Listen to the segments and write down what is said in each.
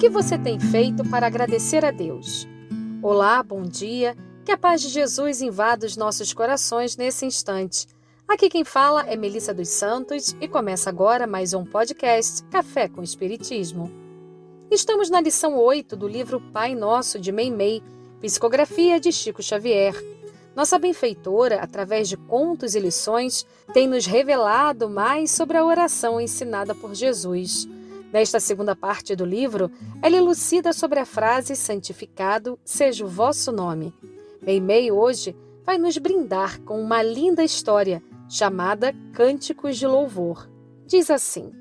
que você tem feito para agradecer a Deus? Olá, bom dia. Que a paz de Jesus invada os nossos corações nesse instante. Aqui quem fala é Melissa dos Santos e começa agora mais um podcast Café com Espiritismo. Estamos na lição 8 do livro Pai Nosso de Meimei, psicografia de Chico Xavier. Nossa benfeitora, através de contos e lições, tem nos revelado mais sobre a oração ensinada por Jesus. Nesta segunda parte do livro, ela elucida sobre a frase santificado seja o vosso nome. Meimei hoje vai nos brindar com uma linda história chamada Cânticos de Louvor. Diz assim: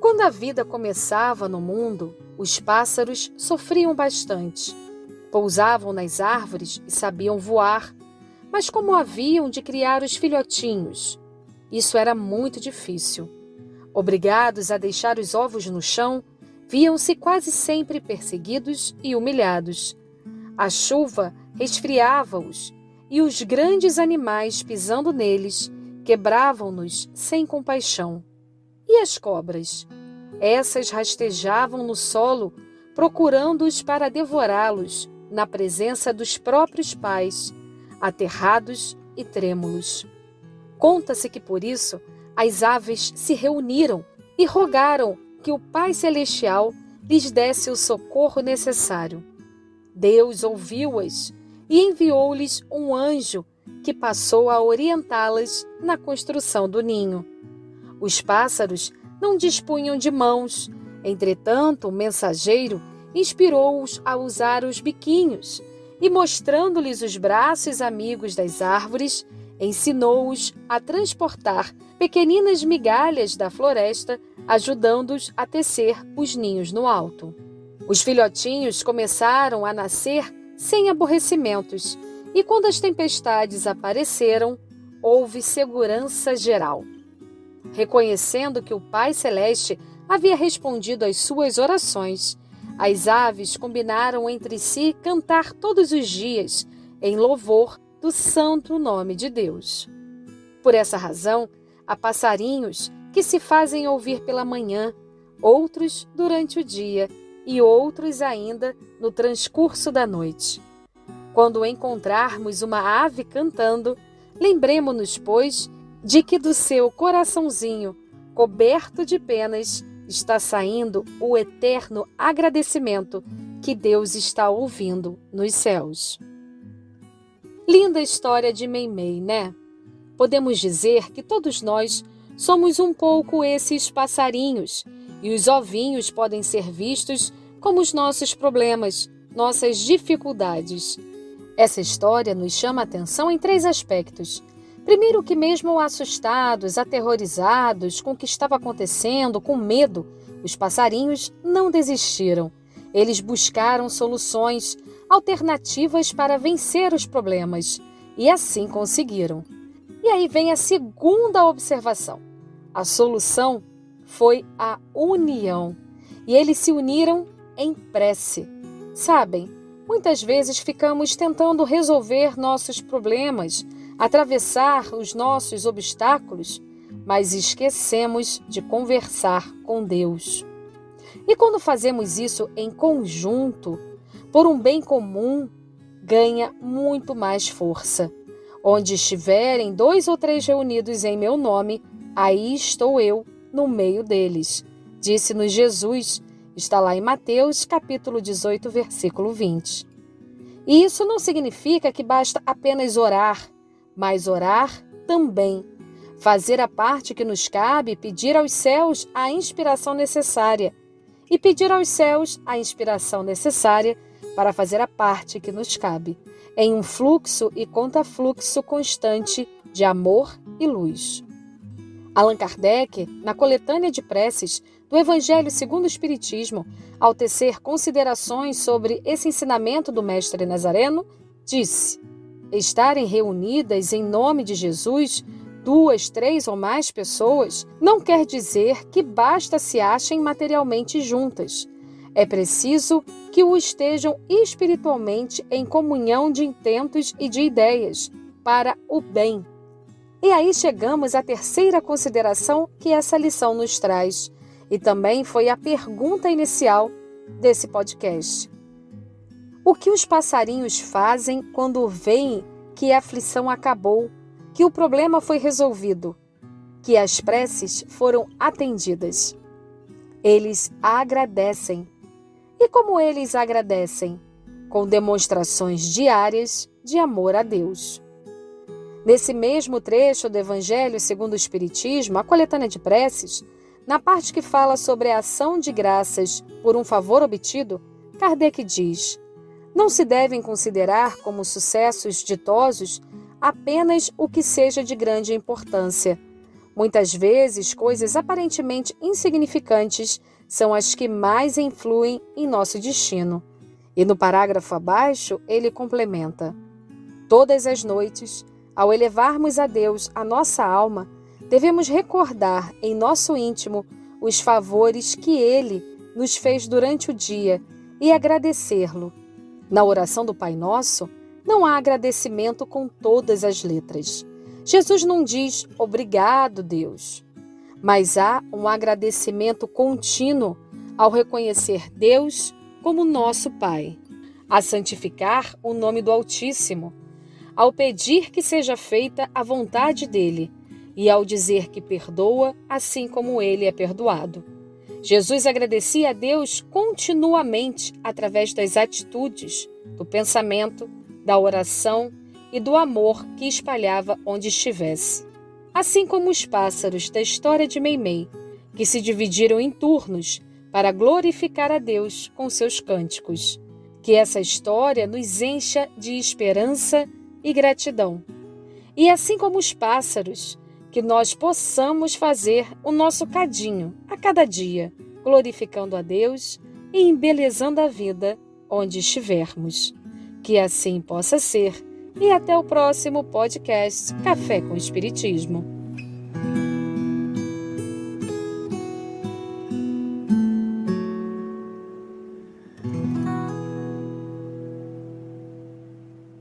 Quando a vida começava no mundo, os pássaros sofriam bastante. Pousavam nas árvores e sabiam voar, mas como haviam de criar os filhotinhos? Isso era muito difícil. Obrigados a deixar os ovos no chão, viam-se quase sempre perseguidos e humilhados. A chuva resfriava-os e os grandes animais pisando neles quebravam-nos sem compaixão. E as cobras? Essas rastejavam no solo, procurando-os para devorá-los, na presença dos próprios pais, aterrados e trêmulos. Conta-se que por isso as aves se reuniram e rogaram que o Pai Celestial lhes desse o socorro necessário. Deus ouviu-as e enviou-lhes um anjo que passou a orientá-las na construção do ninho. Os pássaros não dispunham de mãos, entretanto, o mensageiro inspirou-os a usar os biquinhos e, mostrando-lhes os braços amigos das árvores, ensinou-os a transportar pequeninas migalhas da floresta, ajudando-os a tecer os ninhos no alto. Os filhotinhos começaram a nascer sem aborrecimentos, e quando as tempestades apareceram, houve segurança geral. Reconhecendo que o Pai Celeste havia respondido às suas orações, as aves combinaram entre si cantar todos os dias, em louvor do santo nome de Deus. Por essa razão, há passarinhos que se fazem ouvir pela manhã, outros durante o dia e outros ainda no transcurso da noite. Quando encontrarmos uma ave cantando, lembremos-nos, pois, de que do seu coraçãozinho, coberto de penas, está saindo o eterno agradecimento que Deus está ouvindo nos céus. Linda história de Meimei, né? Podemos dizer que todos nós somos um pouco esses passarinhos e os ovinhos podem ser vistos como os nossos problemas, nossas dificuldades. Essa história nos chama a atenção em três aspectos. Primeiro, que, mesmo assustados, aterrorizados com o que estava acontecendo, com medo, os passarinhos não desistiram. Eles buscaram soluções, alternativas para vencer os problemas e assim conseguiram. E aí vem a segunda observação. A solução foi a união. E eles se uniram em prece. Sabem, muitas vezes ficamos tentando resolver nossos problemas, atravessar os nossos obstáculos, mas esquecemos de conversar com Deus. E quando fazemos isso em conjunto, por um bem comum, ganha muito mais força. Onde estiverem dois ou três reunidos em meu nome, aí estou eu no meio deles. Disse-nos Jesus, está lá em Mateus, capítulo 18, versículo 20. E isso não significa que basta apenas orar, mas orar também. Fazer a parte que nos cabe, pedir aos céus a inspiração necessária. E pedir aos céus a inspiração necessária para fazer a parte que nos cabe, em um fluxo e contrafluxo constante de amor e luz. Allan Kardec, na coletânea de preces do Evangelho segundo o Espiritismo, ao tecer considerações sobre esse ensinamento do Mestre Nazareno, disse: Estarem reunidas em nome de Jesus duas, três ou mais pessoas não quer dizer que basta se achem materialmente juntas. É preciso que o estejam espiritualmente em comunhão de intentos e de ideias para o bem. E aí chegamos à terceira consideração que essa lição nos traz, e também foi a pergunta inicial desse podcast. O que os passarinhos fazem quando veem que a aflição acabou, que o problema foi resolvido, que as preces foram atendidas? Eles agradecem. E como eles agradecem? Com demonstrações diárias de amor a Deus. Nesse mesmo trecho do Evangelho segundo o Espiritismo, a coletânea de preces, na parte que fala sobre a ação de graças por um favor obtido, Kardec diz: Não se devem considerar como sucessos ditosos apenas o que seja de grande importância. Muitas vezes, coisas aparentemente insignificantes são as que mais influem em nosso destino. E no parágrafo abaixo, ele complementa: Todas as noites, ao elevarmos a Deus a nossa alma, devemos recordar em nosso íntimo os favores que Ele nos fez durante o dia e agradecê-lo. Na oração do Pai Nosso, não há agradecimento com todas as letras. Jesus não diz obrigado, Deus, mas há um agradecimento contínuo ao reconhecer Deus como nosso Pai, a santificar o nome do Altíssimo ao pedir que seja feita a vontade dele e ao dizer que perdoa, assim como ele é perdoado. Jesus agradecia a Deus continuamente através das atitudes, do pensamento, da oração e do amor que espalhava onde estivesse. Assim como os pássaros da história de Meimei, que se dividiram em turnos para glorificar a Deus com seus cânticos. Que essa história nos encha de esperança e gratidão. E assim como os pássaros, que nós possamos fazer o nosso cadinho a cada dia, glorificando a Deus e embelezando a vida onde estivermos. Que assim possa ser. E até o próximo podcast Café com Espiritismo.